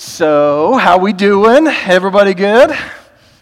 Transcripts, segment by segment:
So, how we doing? Everybody good?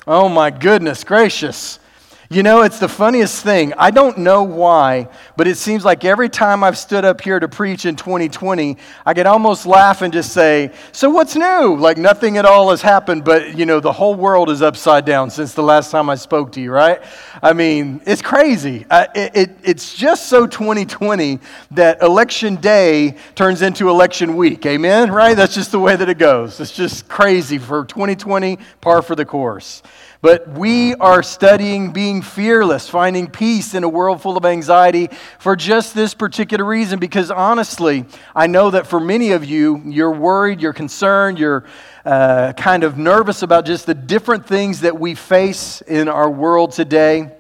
Oh my goodness gracious. You know, it's the funniest thing. I don't know why, but it seems like every time I've stood up here to preach in 2020, I can almost laugh and just say, So what's new? Like nothing at all has happened, but you know, the whole world is upside down since the last time I spoke to you, right? I mean, it's crazy. Uh, it, it, it's just so 2020 that election day turns into election week. Amen? Right? That's just the way that it goes. It's just crazy for 2020, par for the course. But we are studying being fearless, finding peace in a world full of anxiety for just this particular reason. Because honestly, I know that for many of you, you're worried, you're concerned, you're uh, kind of nervous about just the different things that we face in our world today.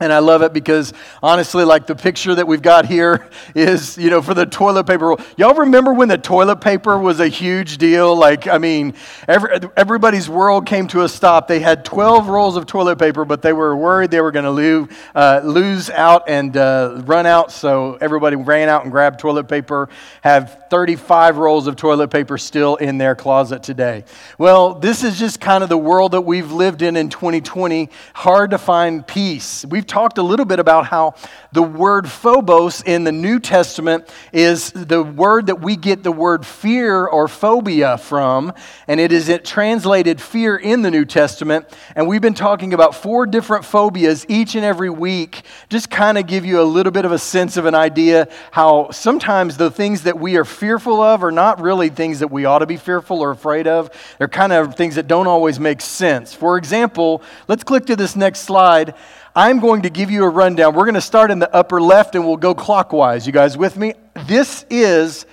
And I love it because honestly, like the picture that we've got here is, you know, for the toilet paper roll. Y'all remember when the toilet paper was a huge deal? Like, I mean, every, everybody's world came to a stop. They had 12 rolls of toilet paper, but they were worried they were going to lose, uh, lose out and uh, run out. So everybody ran out and grabbed toilet paper, have 35 rolls of toilet paper still in their closet today. Well, this is just kind of the world that we've lived in in 2020. Hard to find peace. We've talked a little bit about how the word phobos in the New Testament is the word that we get the word fear or phobia from, and it is it translated fear in the New Testament. And we've been talking about four different phobias each and every week, just kind of give you a little bit of a sense of an idea how sometimes the things that we are fearful of are not really things that we ought to be fearful or afraid of. They're kind of things that don't always make sense. For example, let's click to this next slide. I'm going to give you a rundown. We're going to start in the upper left and we'll go clockwise. You guys with me? This is,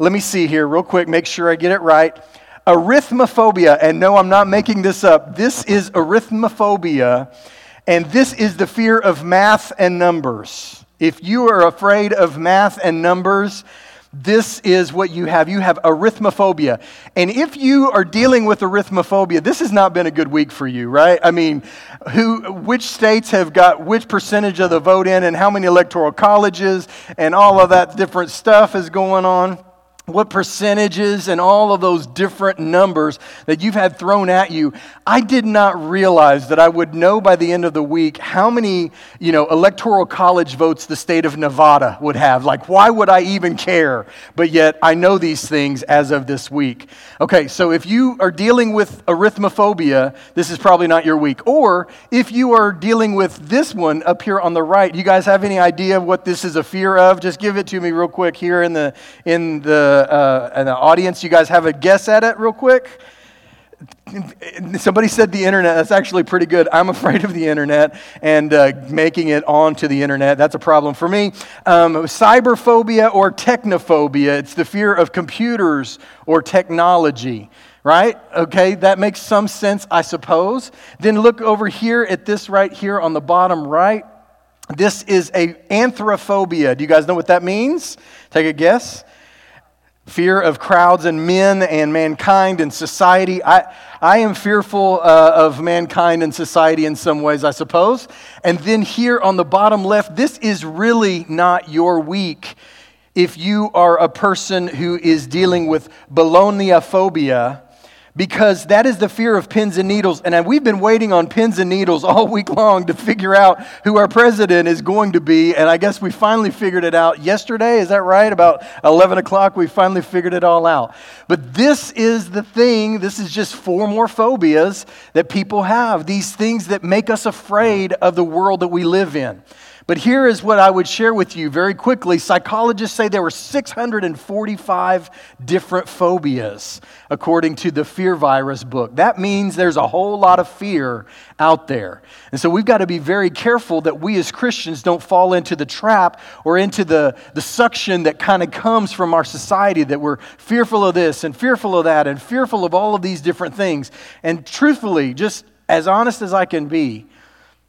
let me see here real quick, make sure I get it right. Arithmophobia. And no, I'm not making this up. This is arithmophobia. And this is the fear of math and numbers. If you are afraid of math and numbers, this is what you have. You have arithmophobia. And if you are dealing with arithmophobia, this has not been a good week for you, right? I mean, who, which states have got which percentage of the vote in and how many electoral colleges and all of that different stuff is going on what percentages and all of those different numbers that you've had thrown at you i did not realize that i would know by the end of the week how many you know electoral college votes the state of nevada would have. Like why would i even care? But yet i know these things as of this week. Okay so if you are dealing with arithmophobia this is probably not your week. Or if you are dealing with this one up here on the right you guys have any idea what this is a fear of? Just give it to me real quick here in the in the uh, in the audience, you guys have a guess at it real quick? Somebody said the internet. That's actually pretty good. I'm afraid of the internet and uh, making it onto the internet. That's a problem for me. Um, cyberphobia or technophobia. It's the fear of computers or technology, right? Okay, that makes some sense, I suppose. Then look over here at this right here on the bottom right. This is a anthrophobia. Do you guys know what that means? Take a guess fear of crowds and men and mankind and society. I, I am fearful uh, of mankind and society in some ways, I suppose. And then here on the bottom left, this is really not your week if you are a person who is dealing with phobia because that is the fear of pins and needles. And we've been waiting on pins and needles all week long to figure out who our president is going to be. And I guess we finally figured it out yesterday. Is that right? About 11 o'clock, we finally figured it all out. But this is the thing, this is just four more phobias that people have, these things that make us afraid of the world that we live in. But here is what I would share with you very quickly. Psychologists say there were 645 different phobias, according to the Fear Virus book. That means there's a whole lot of fear out there. And so we've got to be very careful that we as Christians don't fall into the trap or into the, the suction that kind of comes from our society that we're fearful of this and fearful of that and fearful of all of these different things. And truthfully, just as honest as I can be,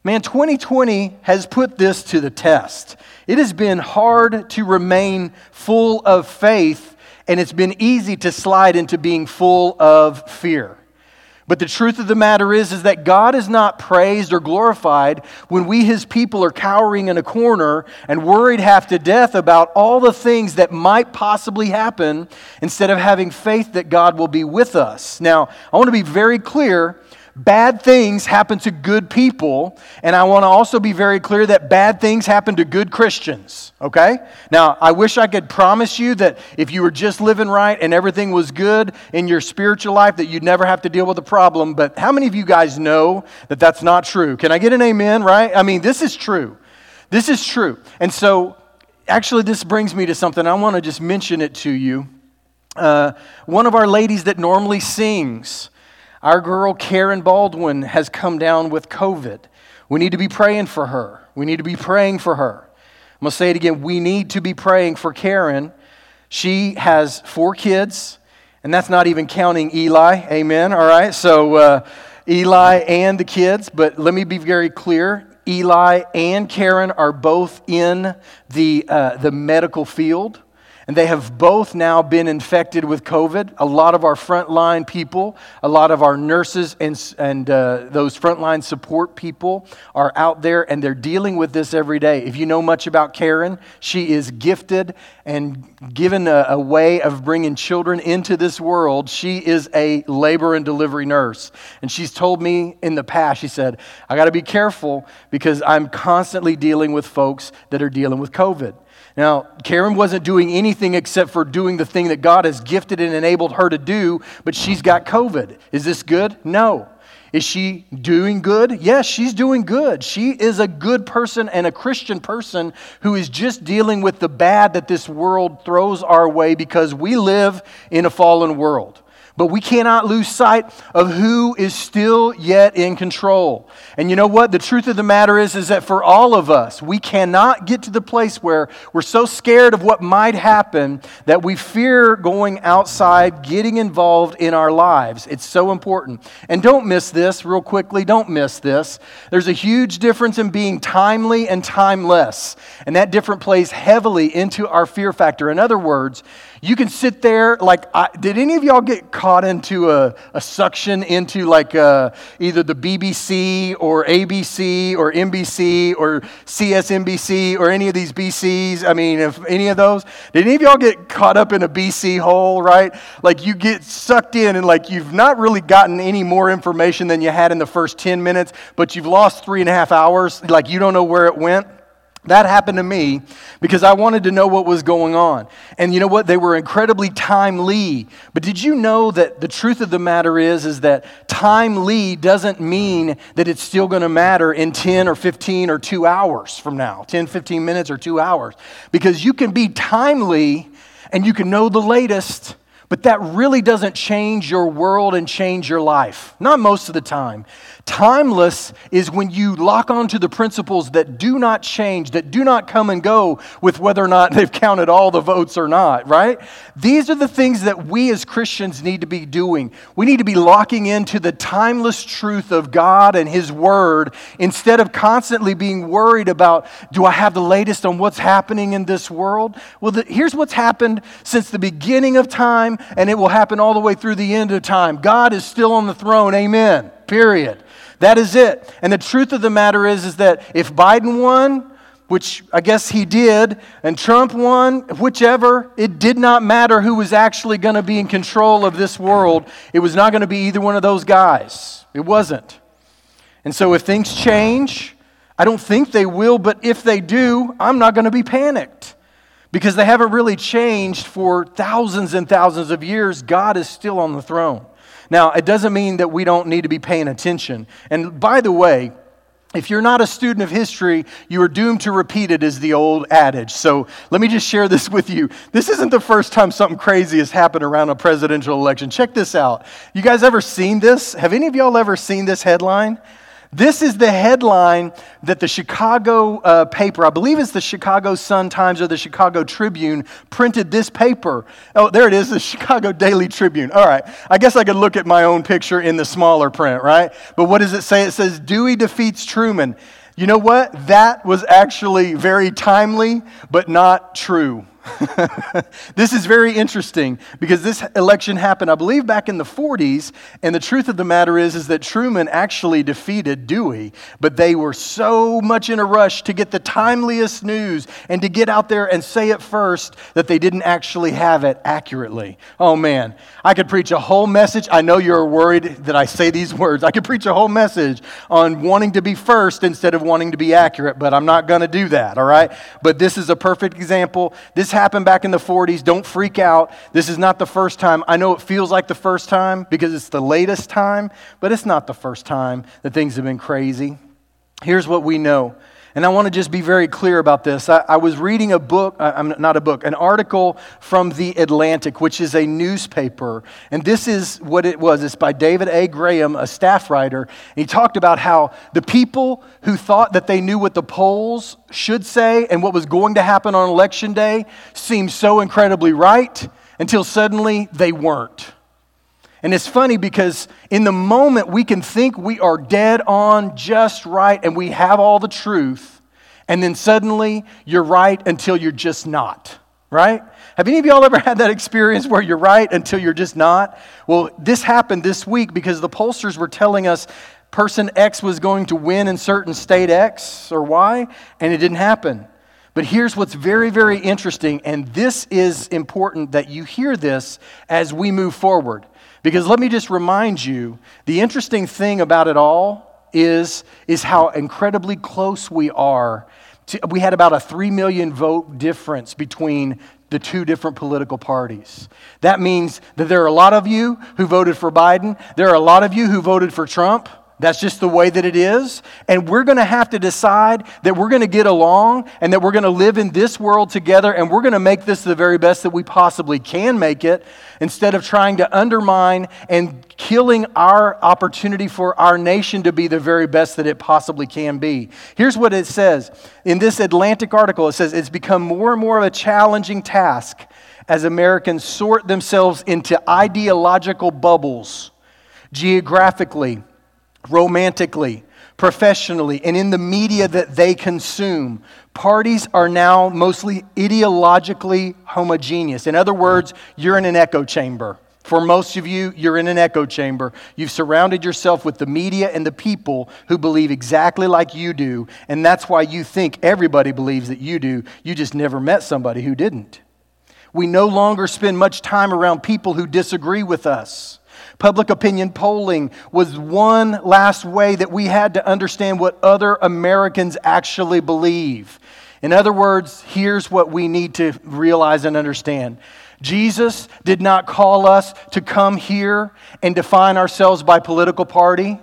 Man, 2020 has put this to the test. It has been hard to remain full of faith, and it's been easy to slide into being full of fear. But the truth of the matter is, is that God is not praised or glorified when we, his people, are cowering in a corner and worried half to death about all the things that might possibly happen instead of having faith that God will be with us. Now, I want to be very clear bad things happen to good people, and I want to also be very clear that bad things happen to good Christians, okay? Now, I wish I could promise you that if you were just living right and everything was good in your spiritual life, that you'd never have to deal with a problem, but how many of you guys know that that's not true? Can I get an amen, right? I mean, this is true. This is true. And so, actually, this brings me to something. I want to just mention it to you. Uh, one of our ladies that normally sings, our girl Karen Baldwin has come down with COVID. We need to be praying for her. We need to be praying for her. I'm going to say it again. We need to be praying for Karen. She has four kids, and that's not even counting Eli. Amen. All right. So, uh, Eli and the kids, but let me be very clear. Eli and Karen are both in the, uh, the medical field and they have both now been infected with COVID. A lot of our frontline people, a lot of our nurses and, and uh, those frontline support people are out there and they're dealing with this every day. If you know much about Karen, she is gifted and given a, a way of bringing children into this world. She is a labor and delivery nurse. And she's told me in the past, she said, I got to be careful because I'm constantly dealing with folks that are dealing with COVID. Now, Karen wasn't doing anything except for doing the thing that God has gifted and enabled her to do, but she's got COVID. Is this good? No. Is she doing good? Yes, she's doing good. She is a good person and a Christian person who is just dealing with the bad that this world throws our way because we live in a fallen world. But we cannot lose sight of who is still yet in control. And you know what? The truth of the matter is, is that for all of us, we cannot get to the place where we're so scared of what might happen that we fear going outside, getting involved in our lives. It's so important. And don't miss this, real quickly, don't miss this. There's a huge difference in being timely and timeless. And that difference plays heavily into our fear factor. In other words, you can sit there like, I, did any of y'all get caught into a, a suction into like uh, either the BBC or ABC or NBC or CSNBC or any of these BCs? I mean, if any of those, did any of y'all get caught up in a BC hole, right? Like you get sucked in and like you've not really gotten any more information than you had in the first 10 minutes, but you've lost three and a half hours. Like you don't know where it went. That happened to me because I wanted to know what was going on. And you know what? They were incredibly timely. But did you know that the truth of the matter is is that timely doesn't mean that it's still going to matter in 10 or 15 or 2 hours from now. 10, 15 minutes or 2 hours. Because you can be timely and you can know the latest but that really doesn't change your world and change your life. Not most of the time. Timeless is when you lock onto the principles that do not change, that do not come and go with whether or not they've counted all the votes or not, right? These are the things that we as Christians need to be doing. We need to be locking into the timeless truth of God and His Word instead of constantly being worried about do I have the latest on what's happening in this world? Well, the, here's what's happened since the beginning of time, and it will happen all the way through the end of time. God is still on the throne. Amen. Period. That is it. And the truth of the matter is, is that if Biden won, which I guess he did, and Trump won, whichever, it did not matter who was actually going to be in control of this world. It was not going to be either one of those guys. It wasn't. And so if things change, I don't think they will, but if they do, I'm not going to be panicked because they haven't really changed for thousands and thousands of years. God is still on the throne. Now, it doesn't mean that we don't need to be paying attention. And by the way, if you're not a student of history, you are doomed to repeat it, is the old adage. So let me just share this with you. This isn't the first time something crazy has happened around a presidential election. Check this out. You guys ever seen this? Have any of y'all ever seen this headline? This is the headline that the Chicago uh, paper, I believe it's the Chicago Sun Times or the Chicago Tribune, printed this paper. Oh, there it is, the Chicago Daily Tribune. All right, I guess I could look at my own picture in the smaller print, right? But what does it say? It says, Dewey defeats Truman. You know what? That was actually very timely, but not true. this is very interesting because this election happened, I believe, back in the 40s. And the truth of the matter is, is that Truman actually defeated Dewey, but they were so much in a rush to get the timeliest news and to get out there and say it first that they didn't actually have it accurately. Oh man, I could preach a whole message. I know you're worried that I say these words. I could preach a whole message on wanting to be first instead of wanting to be accurate, but I'm not going to do that, all right? But this is a perfect example. This happened back in the 40s. Don't freak out. This is not the first time. I know it feels like the first time because it's the latest time, but it's not the first time that things have been crazy. Here's what we know and I want to just be very clear about this. I, I was reading a book, I'm not a book, an article from The Atlantic, which is a newspaper. And this is what it was. It's by David A. Graham, a staff writer. And he talked about how the people who thought that they knew what the polls should say and what was going to happen on election day seemed so incredibly right until suddenly they weren't. And it's funny because in the moment we can think we are dead on, just right, and we have all the truth. And then suddenly you're right until you're just not, right? Have any of y'all ever had that experience where you're right until you're just not? Well, this happened this week because the pollsters were telling us person X was going to win in certain state X or Y, and it didn't happen. But here's what's very, very interesting, and this is important that you hear this as we move forward. Because let me just remind you the interesting thing about it all is, is how incredibly close we are. To, we had about a 3 million vote difference between the two different political parties. That means that there are a lot of you who voted for Biden, there are a lot of you who voted for Trump. That's just the way that it is. And we're going to have to decide that we're going to get along and that we're going to live in this world together and we're going to make this the very best that we possibly can make it instead of trying to undermine and killing our opportunity for our nation to be the very best that it possibly can be. Here's what it says in this Atlantic article it says it's become more and more of a challenging task as Americans sort themselves into ideological bubbles geographically romantically, professionally, and in the media that they consume. Parties are now mostly ideologically homogeneous. In other words, you're in an echo chamber. For most of you, you're in an echo chamber. You've surrounded yourself with the media and the people who believe exactly like you do, and that's why you think everybody believes that you do. You just never met somebody who didn't. We no longer spend much time around people who disagree with us. Public opinion polling was one last way that we had to understand what other Americans actually believe. In other words, here's what we need to realize and understand. Jesus did not call us to come here and define ourselves by political party.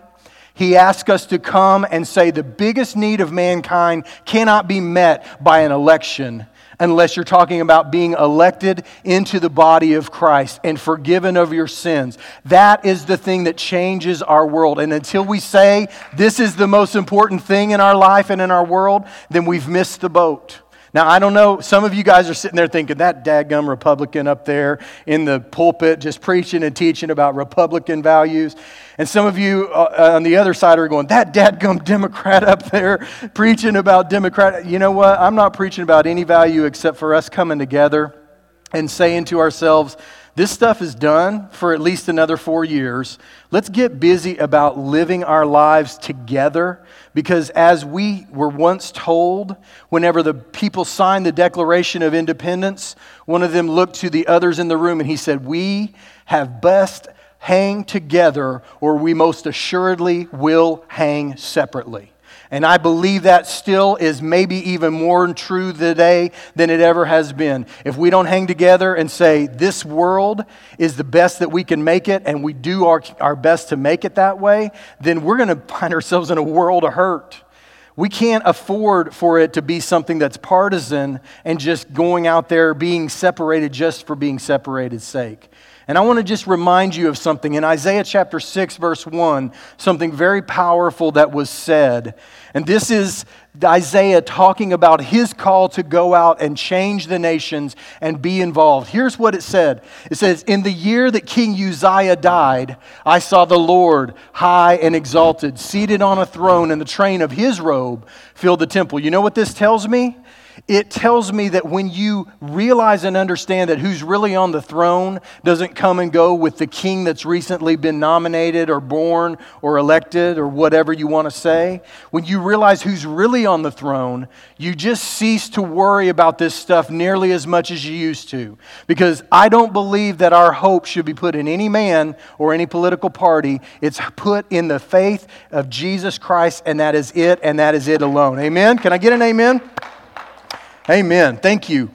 He asked us to come and say the biggest need of mankind cannot be met by an election unless you're talking about being elected into the body of Christ and forgiven of your sins. That is the thing that changes our world. And until we say this is the most important thing in our life and in our world, then we've missed the boat. Now, I don't know, some of you guys are sitting there thinking that dadgum Republican up there in the pulpit just preaching and teaching about Republican values. And some of you uh, on the other side are going, that dadgum Democrat up there preaching about Democrat. You know what? I'm not preaching about any value except for us coming together and saying to ourselves, this stuff is done for at least another four years. Let's get busy about living our lives together because, as we were once told, whenever the people signed the Declaration of Independence, one of them looked to the others in the room and he said, We have best hang together, or we most assuredly will hang separately. And I believe that still is maybe even more true today than it ever has been. If we don't hang together and say, this world is the best that we can make it, and we do our, our best to make it that way, then we're going to find ourselves in a world of hurt. We can't afford for it to be something that's partisan and just going out there being separated just for being separated's sake. And I want to just remind you of something. In Isaiah chapter 6, verse 1, something very powerful that was said. And this is Isaiah talking about his call to go out and change the nations and be involved. Here's what it said It says, In the year that King Uzziah died, I saw the Lord high and exalted, seated on a throne, and the train of his robe filled the temple. You know what this tells me? It tells me that when you realize and understand that who's really on the throne doesn't come and go with the king that's recently been nominated or born or elected or whatever you want to say, when you realize who's really on the throne, you just cease to worry about this stuff nearly as much as you used to. Because I don't believe that our hope should be put in any man or any political party. It's put in the faith of Jesus Christ, and that is it, and that is it alone. Amen? Can I get an amen? Amen. Thank you.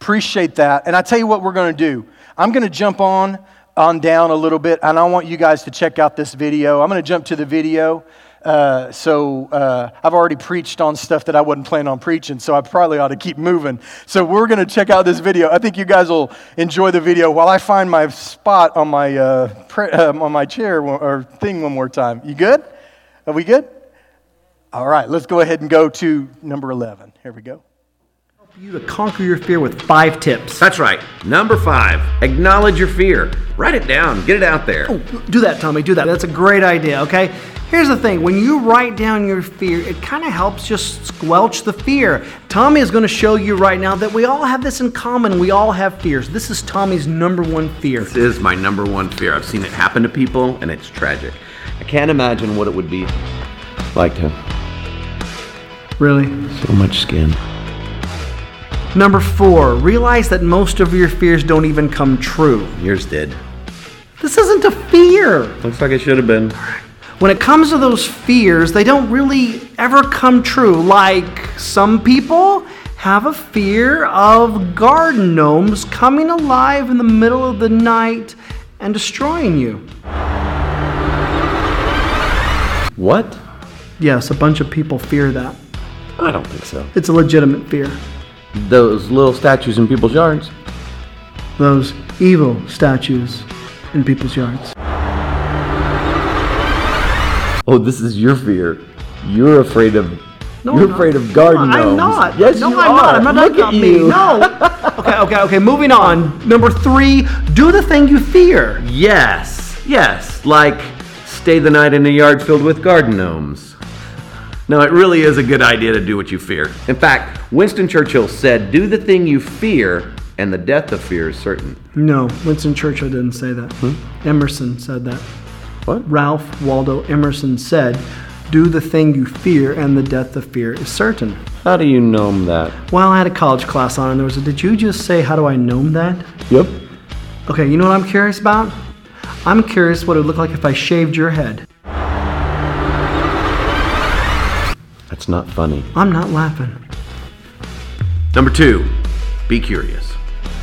Appreciate that. And I tell you what we're going to do. I'm going to jump on on down a little bit, and I want you guys to check out this video. I'm going to jump to the video. Uh, so uh, I've already preached on stuff that I wasn't planning on preaching, so I probably ought to keep moving. So we're going to check out this video. I think you guys will enjoy the video while I find my spot on my uh, pre- um, on my chair or thing one more time. You good? Are we good? All right, let's go ahead and go to number 11. Here we go you to conquer your fear with five tips. That's right. Number five, acknowledge your fear. Write it down, get it out there. Oh, do that, Tommy, do that. That's a great idea, okay? Here's the thing when you write down your fear, it kind of helps just squelch the fear. Tommy is going to show you right now that we all have this in common. We all have fears. This is Tommy's number one fear. This is my number one fear. I've seen it happen to people, and it's tragic. I can't imagine what it would be like to. Really? So much skin. Number four, realize that most of your fears don't even come true. Yours did. This isn't a fear. Looks like it should have been. When it comes to those fears, they don't really ever come true. Like some people have a fear of garden gnomes coming alive in the middle of the night and destroying you. What? Yes, a bunch of people fear that. I don't think so. It's a legitimate fear those little statues in people's yards. Those evil statues in people's yards. Oh, this is your fear. You're afraid of. No, you're afraid of garden no, I'm not. Yes, no, you I'm are. not. I'm not. Look at you. Me. No. okay, okay, okay. Moving on. Number three. Do the thing you fear. Yes. Yes. Like stay the night in a yard filled with garden gnomes. No, it really is a good idea to do what you fear. In fact, Winston Churchill said, Do the thing you fear, and the death of fear is certain. No, Winston Churchill didn't say that. Hmm? Emerson said that. What? Ralph Waldo Emerson said, Do the thing you fear, and the death of fear is certain. How do you know that? Well, I had a college class on, and there was a, Did you just say, How do I know that? Yep. Okay, you know what I'm curious about? I'm curious what it would look like if I shaved your head. That's not funny. I'm not laughing. Number two, be curious.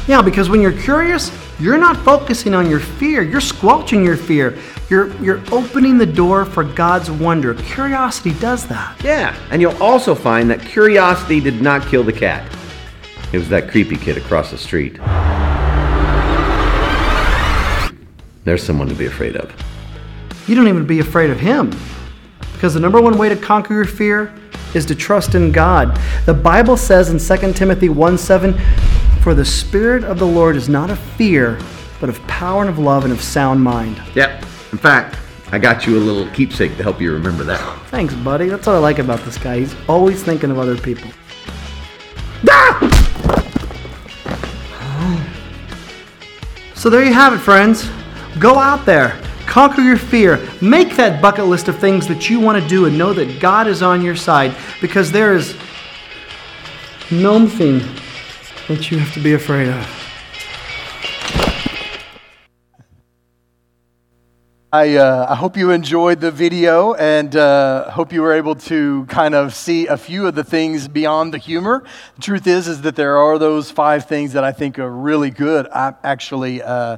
Yeah, because when you're curious, you're not focusing on your fear. You're squelching your fear. You're, you're opening the door for God's wonder. Curiosity does that. Yeah, and you'll also find that curiosity did not kill the cat. It was that creepy kid across the street. There's someone to be afraid of. You don't even be afraid of him. Because the number one way to conquer your fear is to trust in God. The Bible says in 2 Timothy 1 7, For the Spirit of the Lord is not of fear, but of power and of love and of sound mind. Yep. In fact, I got you a little keepsake to help you remember that. Thanks, buddy. That's what I like about this guy. He's always thinking of other people. Ah! So there you have it, friends. Go out there Conquer your fear. Make that bucket list of things that you want to do and know that God is on your side because there is no thing that you have to be afraid of. I, uh, I hope you enjoyed the video and uh, hope you were able to kind of see a few of the things beyond the humor. The truth is, is that there are those five things that I think are really good. I actually. Uh,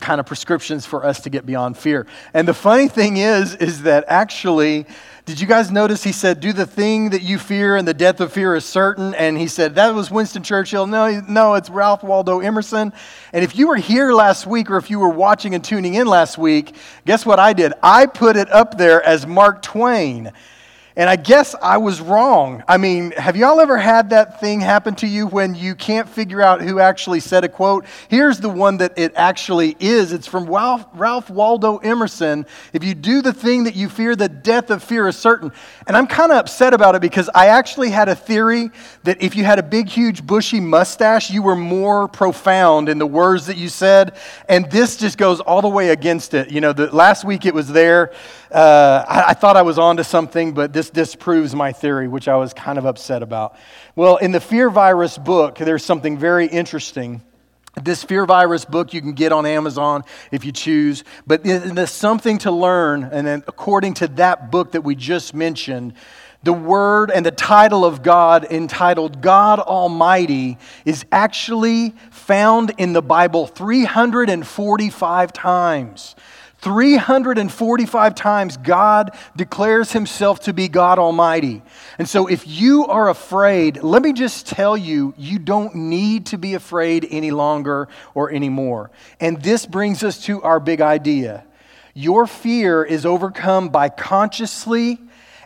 kind of prescriptions for us to get beyond fear. And the funny thing is, is that actually, did you guys notice he said, Do the thing that you fear, and the death of fear is certain? And he said, That was Winston Churchill. No, no, it's Ralph Waldo Emerson. And if you were here last week, or if you were watching and tuning in last week, guess what I did? I put it up there as Mark Twain. And I guess I was wrong. I mean, have y'all ever had that thing happen to you when you can't figure out who actually said a quote? Here's the one that it actually is. It's from Ralph, Waldo Emerson. If you do the thing that you fear, the death of fear is certain. And I'm kind of upset about it because I actually had a theory that if you had a big, huge, bushy mustache, you were more profound in the words that you said. And this just goes all the way against it. You know, the, last week it was there. Uh, I, I thought I was onto something, but this disproves my theory, which I was kind of upset about. Well, in the Fear Virus book, there's something very interesting. This Fear Virus book you can get on Amazon if you choose, but there's something to learn. And then, according to that book that we just mentioned, the word and the title of God, entitled God Almighty, is actually found in the Bible 345 times. 345 times God declares himself to be God Almighty. And so if you are afraid, let me just tell you, you don't need to be afraid any longer or anymore. And this brings us to our big idea. Your fear is overcome by consciously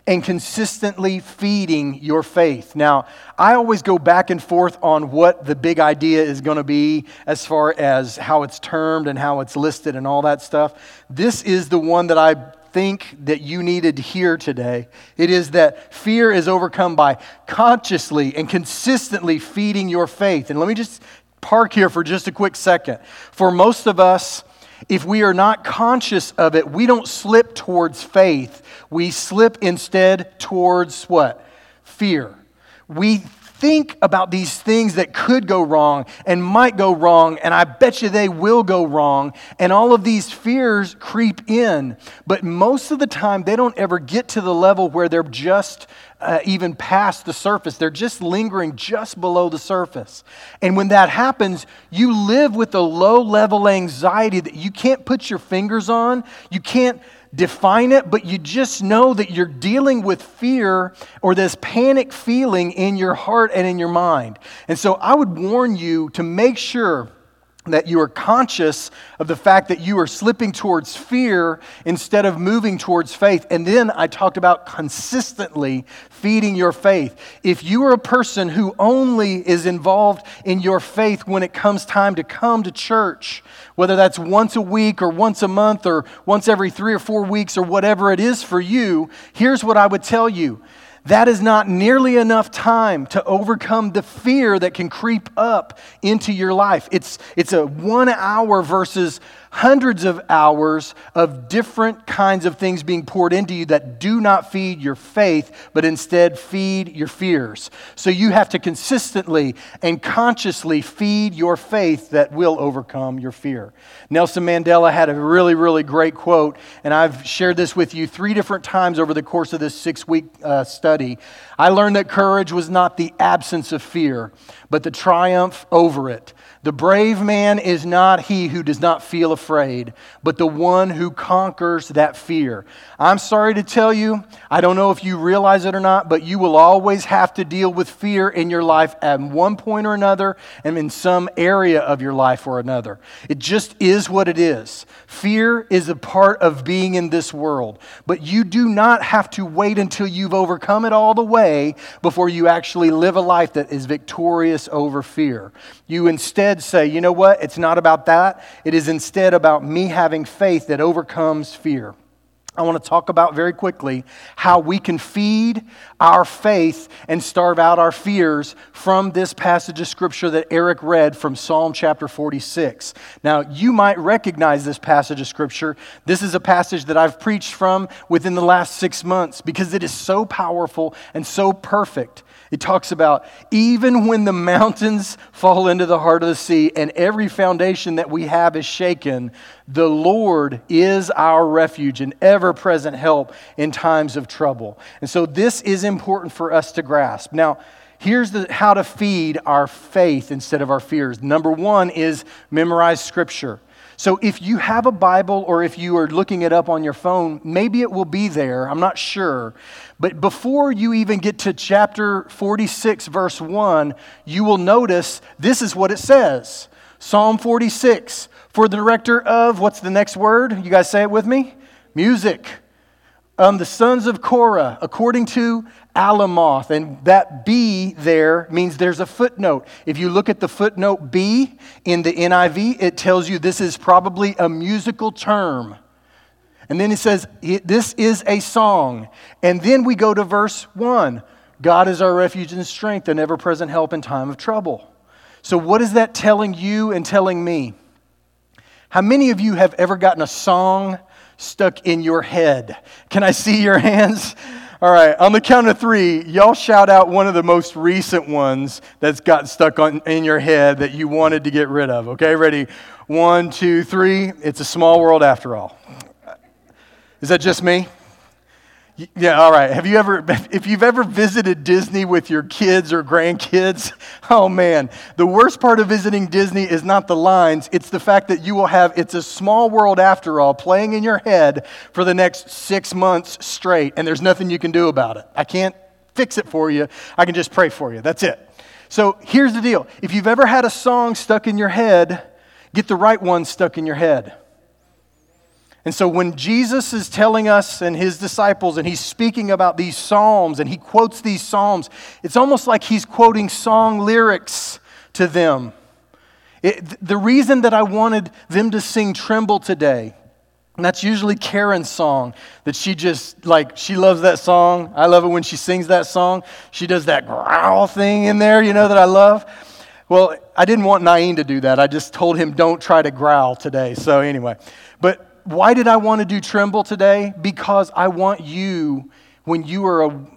and consistently feeding your faith. Now, I always go back and forth on what the big idea is going to be as far as how it's termed and how it's listed and all that stuff. This is the one that I think that you needed to hear today. It is that fear is overcome by consciously and consistently feeding your faith. And let me just park here for just a quick second. For most of us, if we are not conscious of it, we don't slip towards faith. We slip instead towards what? Fear. We think about these things that could go wrong and might go wrong, and I bet you they will go wrong. And all of these fears creep in. But most of the time, they don't ever get to the level where they're just uh, even past the surface. They're just lingering just below the surface. And when that happens, you live with a low level anxiety that you can't put your fingers on. You can't define it, but you just know that you're dealing with fear or this panic feeling in your heart and in your mind. And so I would warn you to make sure that you are conscious of the fact that you are slipping towards fear instead of moving towards faith. And then I talked about consistently feeding your faith. If you are a person who only is involved in your faith when it comes time to come to church, whether that's once a week or once a month or once every three or four weeks or whatever it is for you, here's what I would tell you that is not nearly enough time to overcome the fear that can creep up into your life. It's, it's a one hour versus hundreds of hours of different kinds of things being poured into you that do not feed your faith, but instead feed your fears. So you have to consistently and consciously feed your faith that will overcome your fear. Nelson Mandela had a really, really great quote, and I've shared this with you three different times over the course of this six week uh, study. I learned that courage was not the absence of fear, but the triumph over it. The brave man is not he who does not feel afraid, but the one who conquers that fear. I'm sorry to tell you, I don't know if you realize it or not, but you will always have to deal with fear in your life at one point or another and in some area of your life or another. It just is what it is. Fear is a part of being in this world, but you do not have to wait until you've overcome it all the way before you actually live a life that is victorious over fear. You instead say, you know what? It's not about that. It is instead about me having faith that overcomes fear. I want to talk about very quickly how we can feed our faith and starve out our fears from this passage of scripture that Eric read from Psalm chapter 46. Now, you might recognize this passage of scripture. This is a passage that I've preached from within the last six months because it is so powerful and so perfect. It talks about even when the mountains fall into the heart of the sea and every foundation that we have is shaken, the Lord is our refuge and ever present help in times of trouble. And so this is important for us to grasp. Now, here's the, how to feed our faith instead of our fears. Number one is memorize scripture. So if you have a Bible or if you are looking it up on your phone, maybe it will be there. I'm not sure. But before you even get to chapter 46, verse 1, you will notice this is what it says Psalm 46 for the director of, what's the next word? You guys say it with me? Music. um, the sons of Korah, according to Alamoth. And that B there means there's a footnote. If you look at the footnote B in the NIV, it tells you this is probably a musical term. And then he says, This is a song. And then we go to verse 1 God is our refuge and strength, an ever present help in time of trouble. So, what is that telling you and telling me? How many of you have ever gotten a song stuck in your head? Can I see your hands? All right, on the count of three, y'all shout out one of the most recent ones that's got stuck on, in your head that you wanted to get rid of. Okay, ready? One, two, three. It's a small world after all. Is that just me? Yeah, all right. Have you ever, if you've ever visited Disney with your kids or grandkids, oh man, the worst part of visiting Disney is not the lines, it's the fact that you will have It's a Small World After All playing in your head for the next six months straight, and there's nothing you can do about it. I can't fix it for you, I can just pray for you. That's it. So here's the deal if you've ever had a song stuck in your head, get the right one stuck in your head. And so when Jesus is telling us and his disciples, and he's speaking about these Psalms, and he quotes these Psalms, it's almost like he's quoting song lyrics to them. It, the reason that I wanted them to sing Tremble today, and that's usually Karen's song that she just, like, she loves that song. I love it when she sings that song. She does that growl thing in there, you know, that I love. Well, I didn't want Naeem to do that. I just told him, don't try to growl today. So, anyway. But why did I want to do tremble today? Because I want you, when you are a,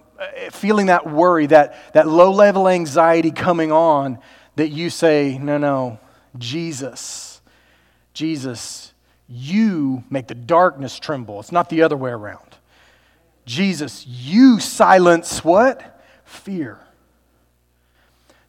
feeling that worry, that, that low level anxiety coming on, that you say, no, no, Jesus, Jesus, you make the darkness tremble. It's not the other way around. Jesus, you silence what? Fear.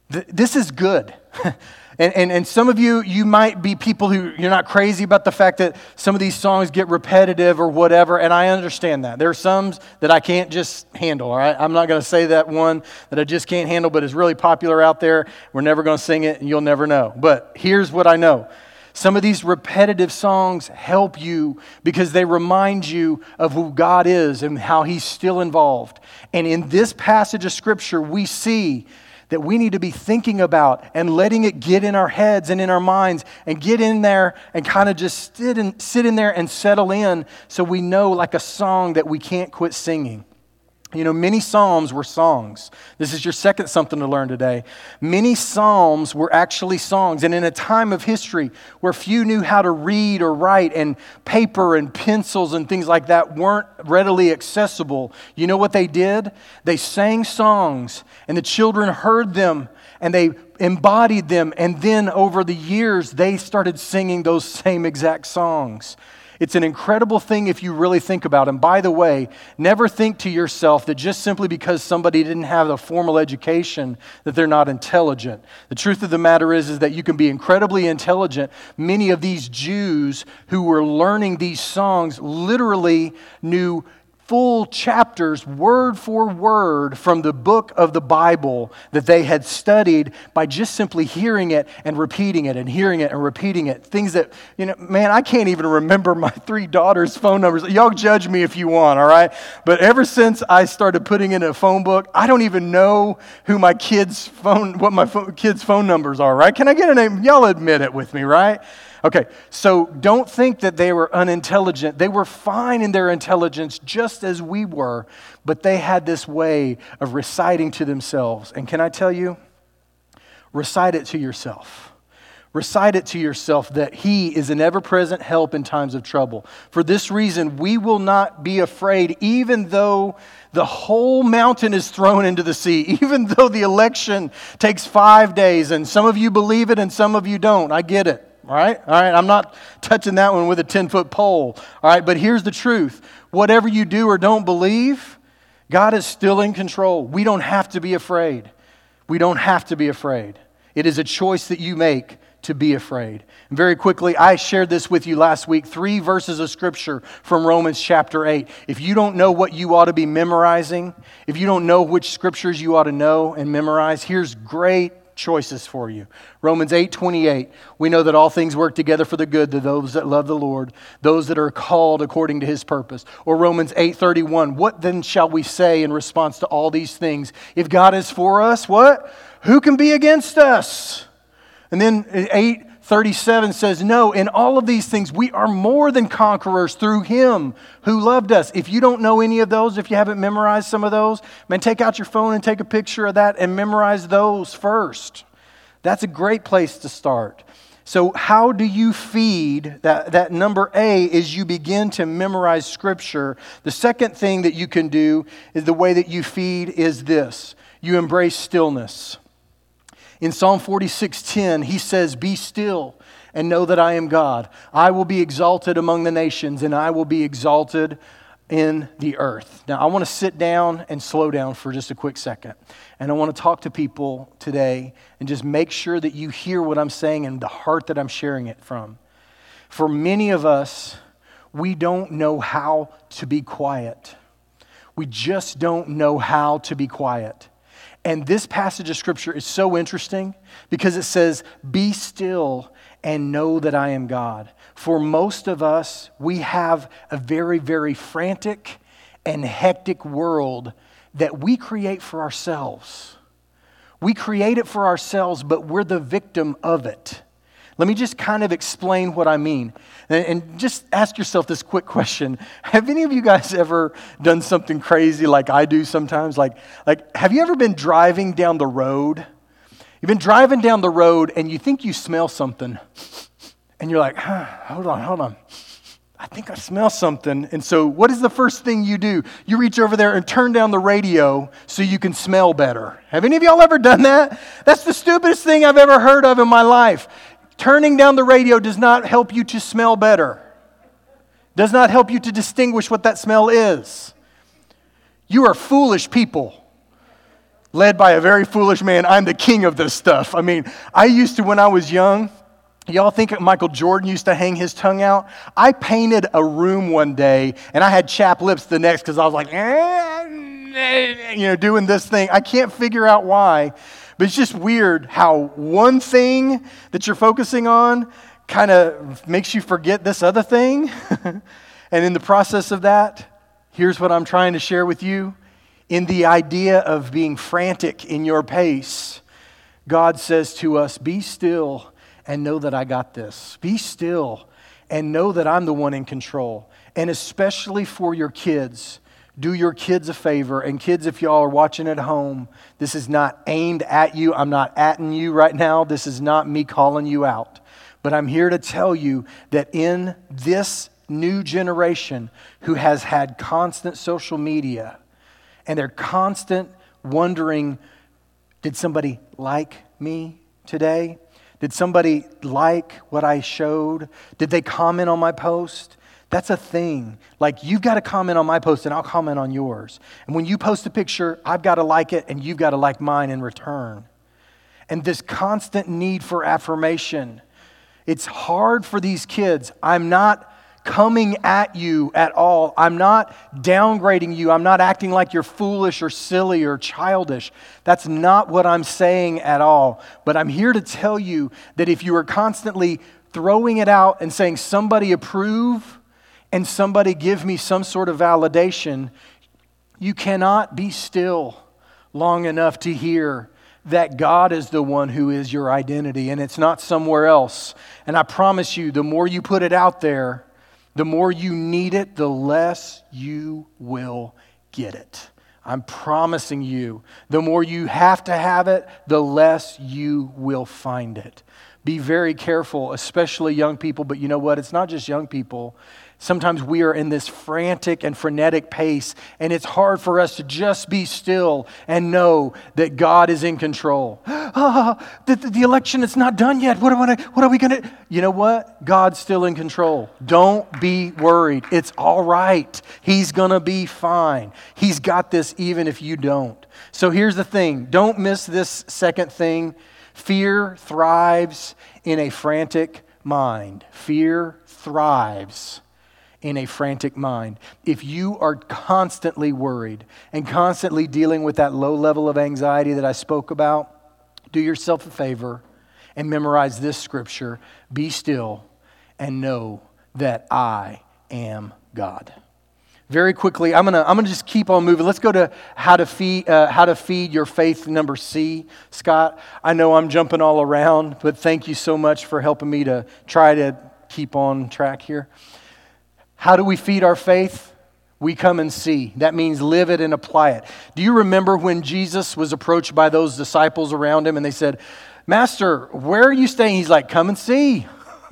This is good. And, and, and some of you, you might be people who you're not crazy about the fact that some of these songs get repetitive or whatever, and I understand that. There are some that I can't just handle, all right? I'm not going to say that one that I just can't handle, but is really popular out there. We're never going to sing it, and you'll never know. But here's what I know. Some of these repetitive songs help you because they remind you of who God is and how He's still involved. And in this passage of Scripture, we see that we need to be thinking about and letting it get in our heads and in our minds and get in there and kind of just sit in, sit in there and settle in so we know, like a song, that we can't quit singing. You know, many Psalms were songs. This is your second something to learn today. Many Psalms were actually songs. And in a time of history where few knew how to read or write, and paper and pencils and things like that weren't readily accessible, you know what they did? They sang songs, and the children heard them, and they embodied them. And then over the years, they started singing those same exact songs. It's an incredible thing if you really think about it. And by the way, never think to yourself that just simply because somebody didn't have a formal education that they're not intelligent. The truth of the matter is, is that you can be incredibly intelligent. Many of these Jews who were learning these songs literally knew full chapters, word for word, from the book of the Bible that they had studied by just simply hearing it and repeating it and hearing it and repeating it. Things that, you know, man, I can't even remember my three daughters' phone numbers. Y'all judge me if you want, all right? But ever since I started putting in a phone book, I don't even know who my kids' phone, what my kids' phone numbers are, right? Can I get a name? Y'all admit it with me, right? Okay, so don't think that they were unintelligent. They were fine in their intelligence just as we were, but they had this way of reciting to themselves. And can I tell you? Recite it to yourself. Recite it to yourself that He is an ever present help in times of trouble. For this reason, we will not be afraid, even though the whole mountain is thrown into the sea, even though the election takes five days. And some of you believe it and some of you don't. I get it. All right? All right, I'm not touching that one with a 10 foot pole. All right, but here's the truth whatever you do or don't believe, God is still in control. We don't have to be afraid. We don't have to be afraid. It is a choice that you make to be afraid. And very quickly, I shared this with you last week three verses of scripture from Romans chapter 8. If you don't know what you ought to be memorizing, if you don't know which scriptures you ought to know and memorize, here's great choices for you. Romans 8 28, we know that all things work together for the good to those that love the Lord, those that are called according to his purpose. Or Romans 8 31, what then shall we say in response to all these things? If God is for us, what? Who can be against us? And then 8 37 says, No, in all of these things, we are more than conquerors through him who loved us. If you don't know any of those, if you haven't memorized some of those, man, take out your phone and take a picture of that and memorize those first. That's a great place to start. So, how do you feed? That, that number A is you begin to memorize Scripture. The second thing that you can do is the way that you feed is this you embrace stillness. In Psalm 46:10, he says, "Be still and know that I am God. I will be exalted among the nations and I will be exalted in the earth." Now, I want to sit down and slow down for just a quick second. And I want to talk to people today and just make sure that you hear what I'm saying and the heart that I'm sharing it from. For many of us, we don't know how to be quiet. We just don't know how to be quiet. And this passage of scripture is so interesting because it says, Be still and know that I am God. For most of us, we have a very, very frantic and hectic world that we create for ourselves. We create it for ourselves, but we're the victim of it. Let me just kind of explain what I mean. And, just ask yourself this quick question Have any of you guys ever done something crazy like I do sometimes? Like, like have you ever been driving down the road? You've been driving down the road and you think you smell something. And you're like, huh, hold on, hold on. I think I smell something. And so, what is the first thing you do? You reach over there and turn down the radio so you can smell better. Have any of y'all ever done that? That's the stupidest thing I've ever heard of in my life. Turning down the radio does not help you to smell better, does not help you to distinguish what that smell is. You are foolish people led by a very foolish man. I'm the king of this stuff. I mean, I used to, when I was young, Y'all think Michael Jordan used to hang his tongue out? I painted a room one day and I had chapped lips the next because I was like, eh, you know, doing this thing. I can't figure out why. But it's just weird how one thing that you're focusing on kind of makes you forget this other thing. and in the process of that, here's what I'm trying to share with you. In the idea of being frantic in your pace, God says to us, Be still and know that I got this. Be still and know that I'm the one in control. And especially for your kids, do your kids a favor. And kids, if y'all are watching at home, this is not aimed at you. I'm not atting you right now. This is not me calling you out. But I'm here to tell you that in this new generation who has had constant social media and they're constant wondering, did somebody like me today? Did somebody like what I showed? Did they comment on my post? That's a thing. Like, you've got to comment on my post and I'll comment on yours. And when you post a picture, I've got to like it and you've got to like mine in return. And this constant need for affirmation. It's hard for these kids. I'm not coming at you at all. I'm not downgrading you. I'm not acting like you're foolish or silly or childish. That's not what I'm saying at all. But I'm here to tell you that if you are constantly throwing it out and saying, somebody approve, and somebody give me some sort of validation, you cannot be still long enough to hear that God is the one who is your identity and it's not somewhere else. And I promise you, the more you put it out there, the more you need it, the less you will get it. I'm promising you, the more you have to have it, the less you will find it. Be very careful, especially young people, but you know what? It's not just young people. Sometimes we are in this frantic and frenetic pace, and it's hard for us to just be still and know that God is in control. Oh, the, the election is not done yet. What, what, what are we going to? You know what? God's still in control. Don't be worried. It's all right. He's going to be fine. He's got this even if you don't. So here's the thing don't miss this second thing. Fear thrives in a frantic mind. Fear thrives in a frantic mind. If you are constantly worried and constantly dealing with that low level of anxiety that I spoke about, do yourself a favor and memorize this scripture Be still and know that I am God. Very quickly, I'm gonna, I'm gonna just keep on moving. Let's go to how to feed, uh, how to feed your faith, number C. Scott, I know I'm jumping all around, but thank you so much for helping me to try to keep on track here. How do we feed our faith? We come and see. That means live it and apply it. Do you remember when Jesus was approached by those disciples around him and they said, Master, where are you staying? He's like, Come and see.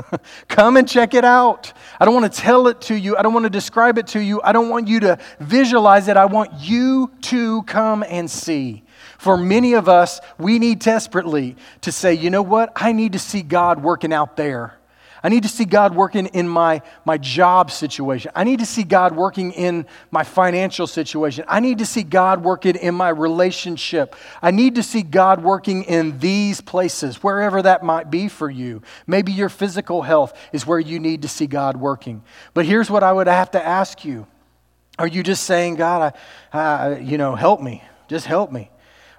Come and check it out. I don't want to tell it to you. I don't want to describe it to you. I don't want you to visualize it. I want you to come and see. For many of us, we need desperately to say, you know what? I need to see God working out there. I need to see God working in my, my job situation. I need to see God working in my financial situation. I need to see God working in my relationship. I need to see God working in these places, wherever that might be for you. Maybe your physical health is where you need to see God working. But here's what I would have to ask you Are you just saying, God, I, uh, you know, help me? Just help me.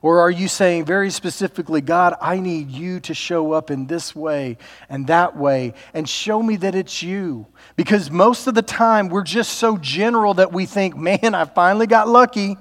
Or are you saying very specifically, God, I need you to show up in this way and that way and show me that it's you? Because most of the time we're just so general that we think, man, I finally got lucky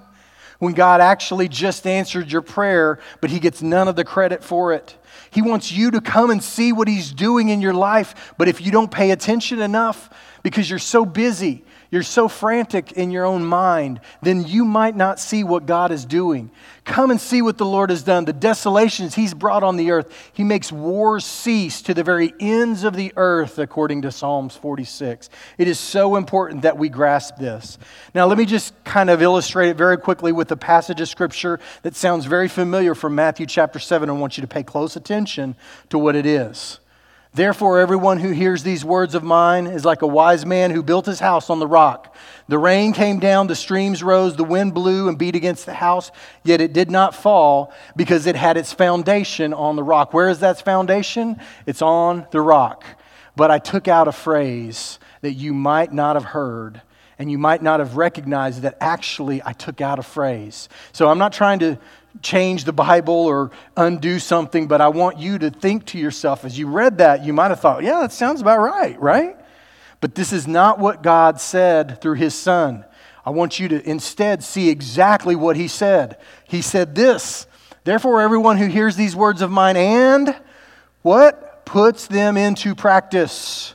when God actually just answered your prayer, but He gets none of the credit for it. He wants you to come and see what He's doing in your life, but if you don't pay attention enough because you're so busy, you're so frantic in your own mind, then you might not see what God is doing. Come and see what the Lord has done, the desolations He's brought on the earth. He makes wars cease to the very ends of the earth, according to Psalms 46. It is so important that we grasp this. Now, let me just kind of illustrate it very quickly with a passage of Scripture that sounds very familiar from Matthew chapter 7. I want you to pay close attention to what it is. Therefore, everyone who hears these words of mine is like a wise man who built his house on the rock. The rain came down, the streams rose, the wind blew and beat against the house, yet it did not fall because it had its foundation on the rock. Where is that foundation? It's on the rock. But I took out a phrase that you might not have heard and you might not have recognized that actually I took out a phrase. So I'm not trying to change the Bible or undo something, but I want you to think to yourself as you read that, you might have thought, yeah, that sounds about right, right? But this is not what God said through his son. I want you to instead see exactly what he said. He said this Therefore, everyone who hears these words of mine and what? Puts them into practice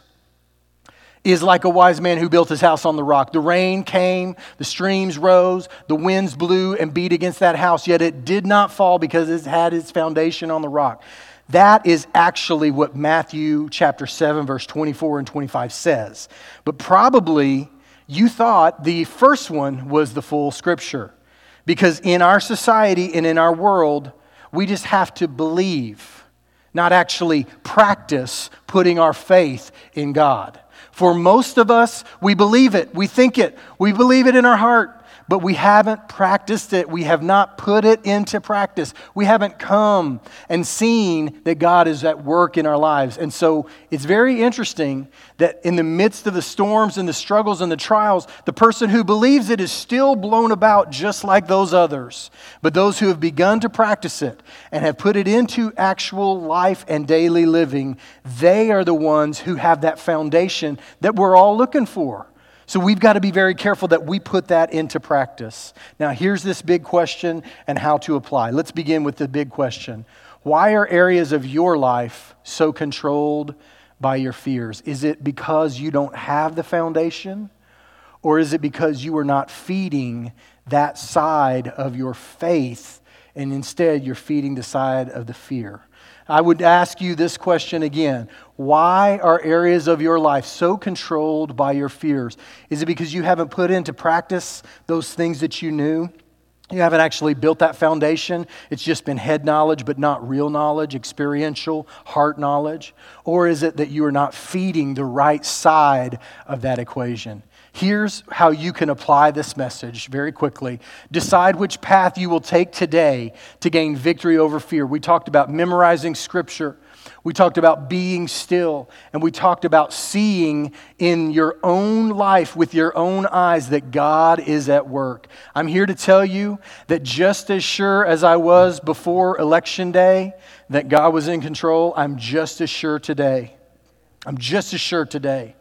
is like a wise man who built his house on the rock. The rain came, the streams rose, the winds blew and beat against that house, yet it did not fall because it had its foundation on the rock. That is actually what Matthew chapter 7, verse 24 and 25 says. But probably you thought the first one was the full scripture. Because in our society and in our world, we just have to believe, not actually practice putting our faith in God. For most of us, we believe it, we think it, we believe it in our heart, but we haven't practiced it. We have not put it into practice. We haven't come and seen that God is at work in our lives. And so it's very interesting that in the midst of the storms and the struggles and the trials, the person who believes it is still blown about just like those others. But those who have begun to practice it and have put it into actual life and daily living, they are the ones who have that foundation that we're all looking for. So we've got to be very careful that we put that into practice. Now, here's this big question and how to apply. Let's begin with the big question Why are areas of your life so controlled by your fears? Is it because you don't have the foundation? Or is it because you are not feeding that side of your faith and instead you're feeding the side of the fear? I would ask you this question again. Why are areas of your life so controlled by your fears? Is it because you haven't put into practice those things that you knew? You haven't actually built that foundation. It's just been head knowledge, but not real knowledge, experiential heart knowledge? Or is it that you are not feeding the right side of that equation? Here's how you can apply this message very quickly. Decide which path you will take today to gain victory over fear. We talked about memorizing scripture. We talked about being still, and we talked about seeing in your own life with your own eyes that God is at work. I'm here to tell you that just as sure as I was before election day that God was in control, I'm just as sure today. I'm just as sure today.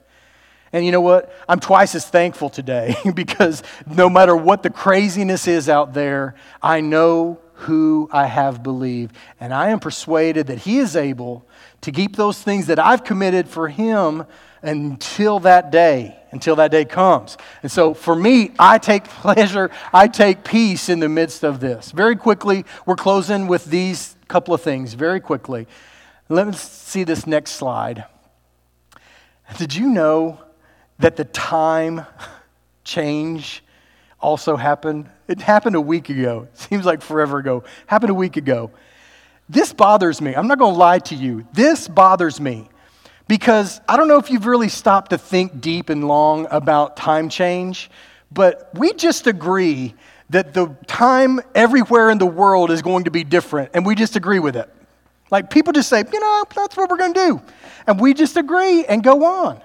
And you know what? I'm twice as thankful today because no matter what the craziness is out there, I know who I have believed. And I am persuaded that He is able to keep those things that I've committed for Him until that day, until that day comes. And so for me, I take pleasure, I take peace in the midst of this. Very quickly, we're closing with these couple of things, very quickly. Let me see this next slide. Did you know that the time change also happened? It happened a week ago. Seems like forever ago. Happened a week ago. This bothers me. I'm not going to lie to you. This bothers me because I don't know if you've really stopped to think deep and long about time change, but we just agree that the time everywhere in the world is going to be different, and we just agree with it. Like people just say, you know, that's what we're going to do. And we just agree and go on.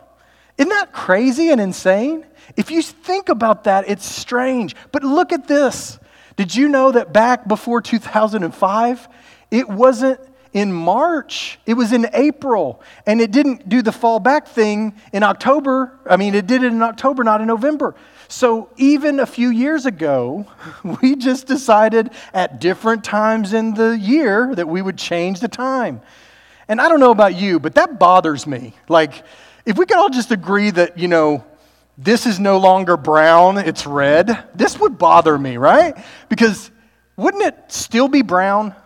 Isn't that crazy and insane? If you think about that, it's strange. But look at this. Did you know that back before 2005, it wasn't in March, it was in April, and it didn't do the fall back thing in October. I mean, it did it in October, not in November. So even a few years ago, we just decided at different times in the year that we would change the time. And I don't know about you, but that bothers me. Like, if we could all just agree that, you know, this is no longer brown, it's red, this would bother me, right? Because wouldn't it still be brown?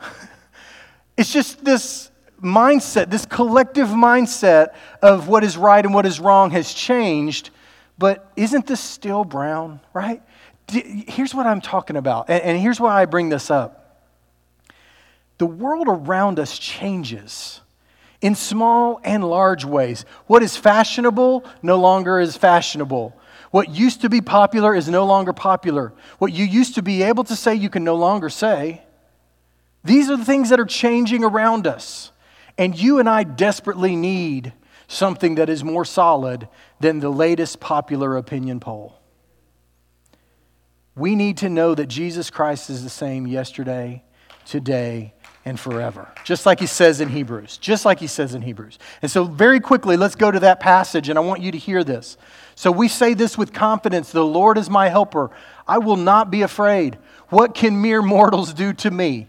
It's just this mindset, this collective mindset of what is right and what is wrong has changed, but isn't this still brown, right? Here's what I'm talking about, and here's why I bring this up. The world around us changes in small and large ways. What is fashionable no longer is fashionable. What used to be popular is no longer popular. What you used to be able to say, you can no longer say. These are the things that are changing around us. And you and I desperately need something that is more solid than the latest popular opinion poll. We need to know that Jesus Christ is the same yesterday, today, and forever. Just like he says in Hebrews. Just like he says in Hebrews. And so, very quickly, let's go to that passage, and I want you to hear this. So, we say this with confidence The Lord is my helper. I will not be afraid. What can mere mortals do to me?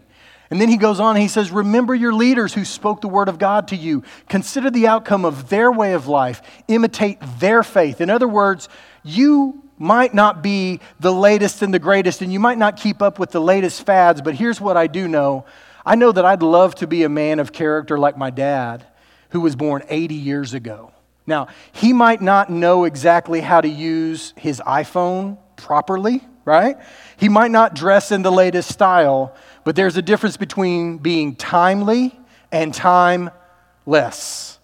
And then he goes on he says, Remember your leaders who spoke the word of God to you. Consider the outcome of their way of life. Imitate their faith. In other words, you might not be the latest and the greatest, and you might not keep up with the latest fads, but here's what I do know I know that I'd love to be a man of character like my dad, who was born 80 years ago. Now, he might not know exactly how to use his iPhone properly, right? He might not dress in the latest style, but there's a difference between being timely and timeless.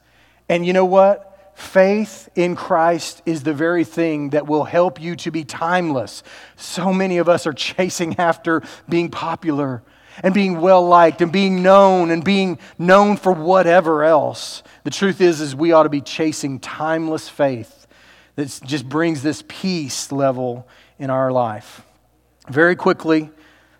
And you know what? Faith in Christ is the very thing that will help you to be timeless. So many of us are chasing after being popular and being well liked and being known and being known for whatever else. The truth is is we ought to be chasing timeless faith that just brings this peace level in our life. Very quickly,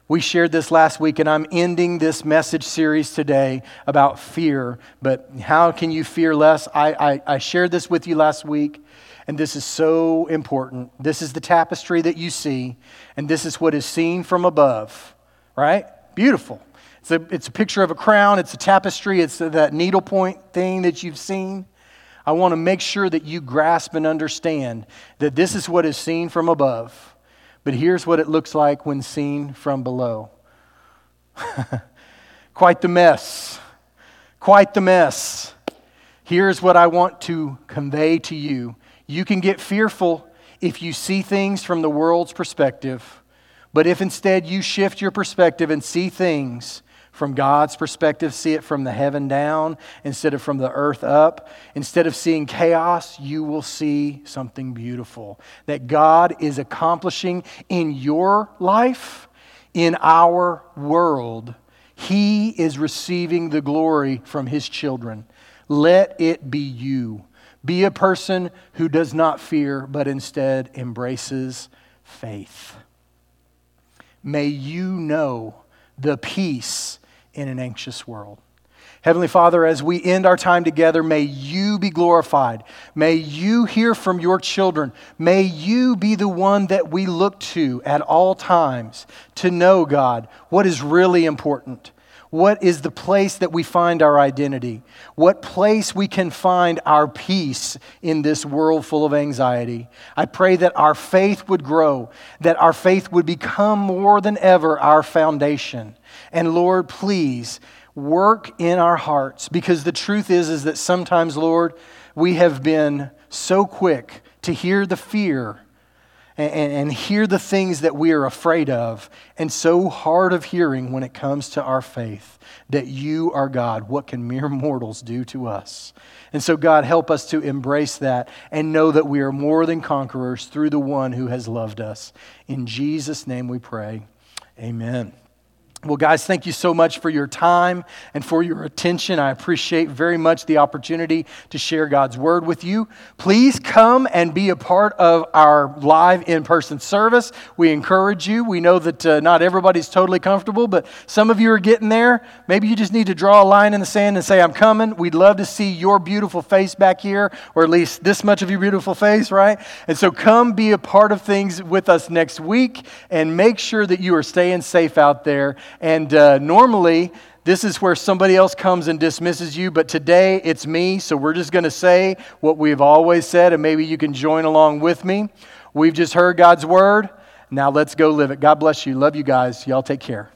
we shared this last week, and I'm ending this message series today about fear. But how can you fear less? I, I, I, shared this with you last week, and this is so important. This is the tapestry that you see, and this is what is seen from above, right? Beautiful. It's a, it's a picture of a crown, it's a tapestry, it's that needlepoint thing that you've seen. I want to make sure that you grasp and understand that this is what is seen from above. But here's what it looks like when seen from below. Quite the mess. Quite the mess. Here's what I want to convey to you. You can get fearful if you see things from the world's perspective. But if instead you shift your perspective and see things from God's perspective, see it from the heaven down instead of from the earth up, instead of seeing chaos, you will see something beautiful that God is accomplishing in your life, in our world. He is receiving the glory from his children. Let it be you. Be a person who does not fear, but instead embraces faith. May you know the peace in an anxious world. Heavenly Father, as we end our time together, may you be glorified. May you hear from your children. May you be the one that we look to at all times to know, God, what is really important. What is the place that we find our identity? What place we can find our peace in this world full of anxiety? I pray that our faith would grow, that our faith would become more than ever our foundation. And Lord, please work in our hearts because the truth is is that sometimes, Lord, we have been so quick to hear the fear and, and hear the things that we are afraid of, and so hard of hearing when it comes to our faith that you are God. What can mere mortals do to us? And so, God, help us to embrace that and know that we are more than conquerors through the one who has loved us. In Jesus' name we pray. Amen. Well, guys, thank you so much for your time and for your attention. I appreciate very much the opportunity to share God's word with you. Please come and be a part of our live in person service. We encourage you. We know that uh, not everybody's totally comfortable, but some of you are getting there. Maybe you just need to draw a line in the sand and say, I'm coming. We'd love to see your beautiful face back here, or at least this much of your beautiful face, right? And so come be a part of things with us next week and make sure that you are staying safe out there and uh, normally, this is where somebody else comes and dismisses you, but today it's me, so we're just going to say what we've always said, and maybe you can join along with me. We've just heard God's word. Now let's go live it. God bless you. Love you guys. Y'all take care.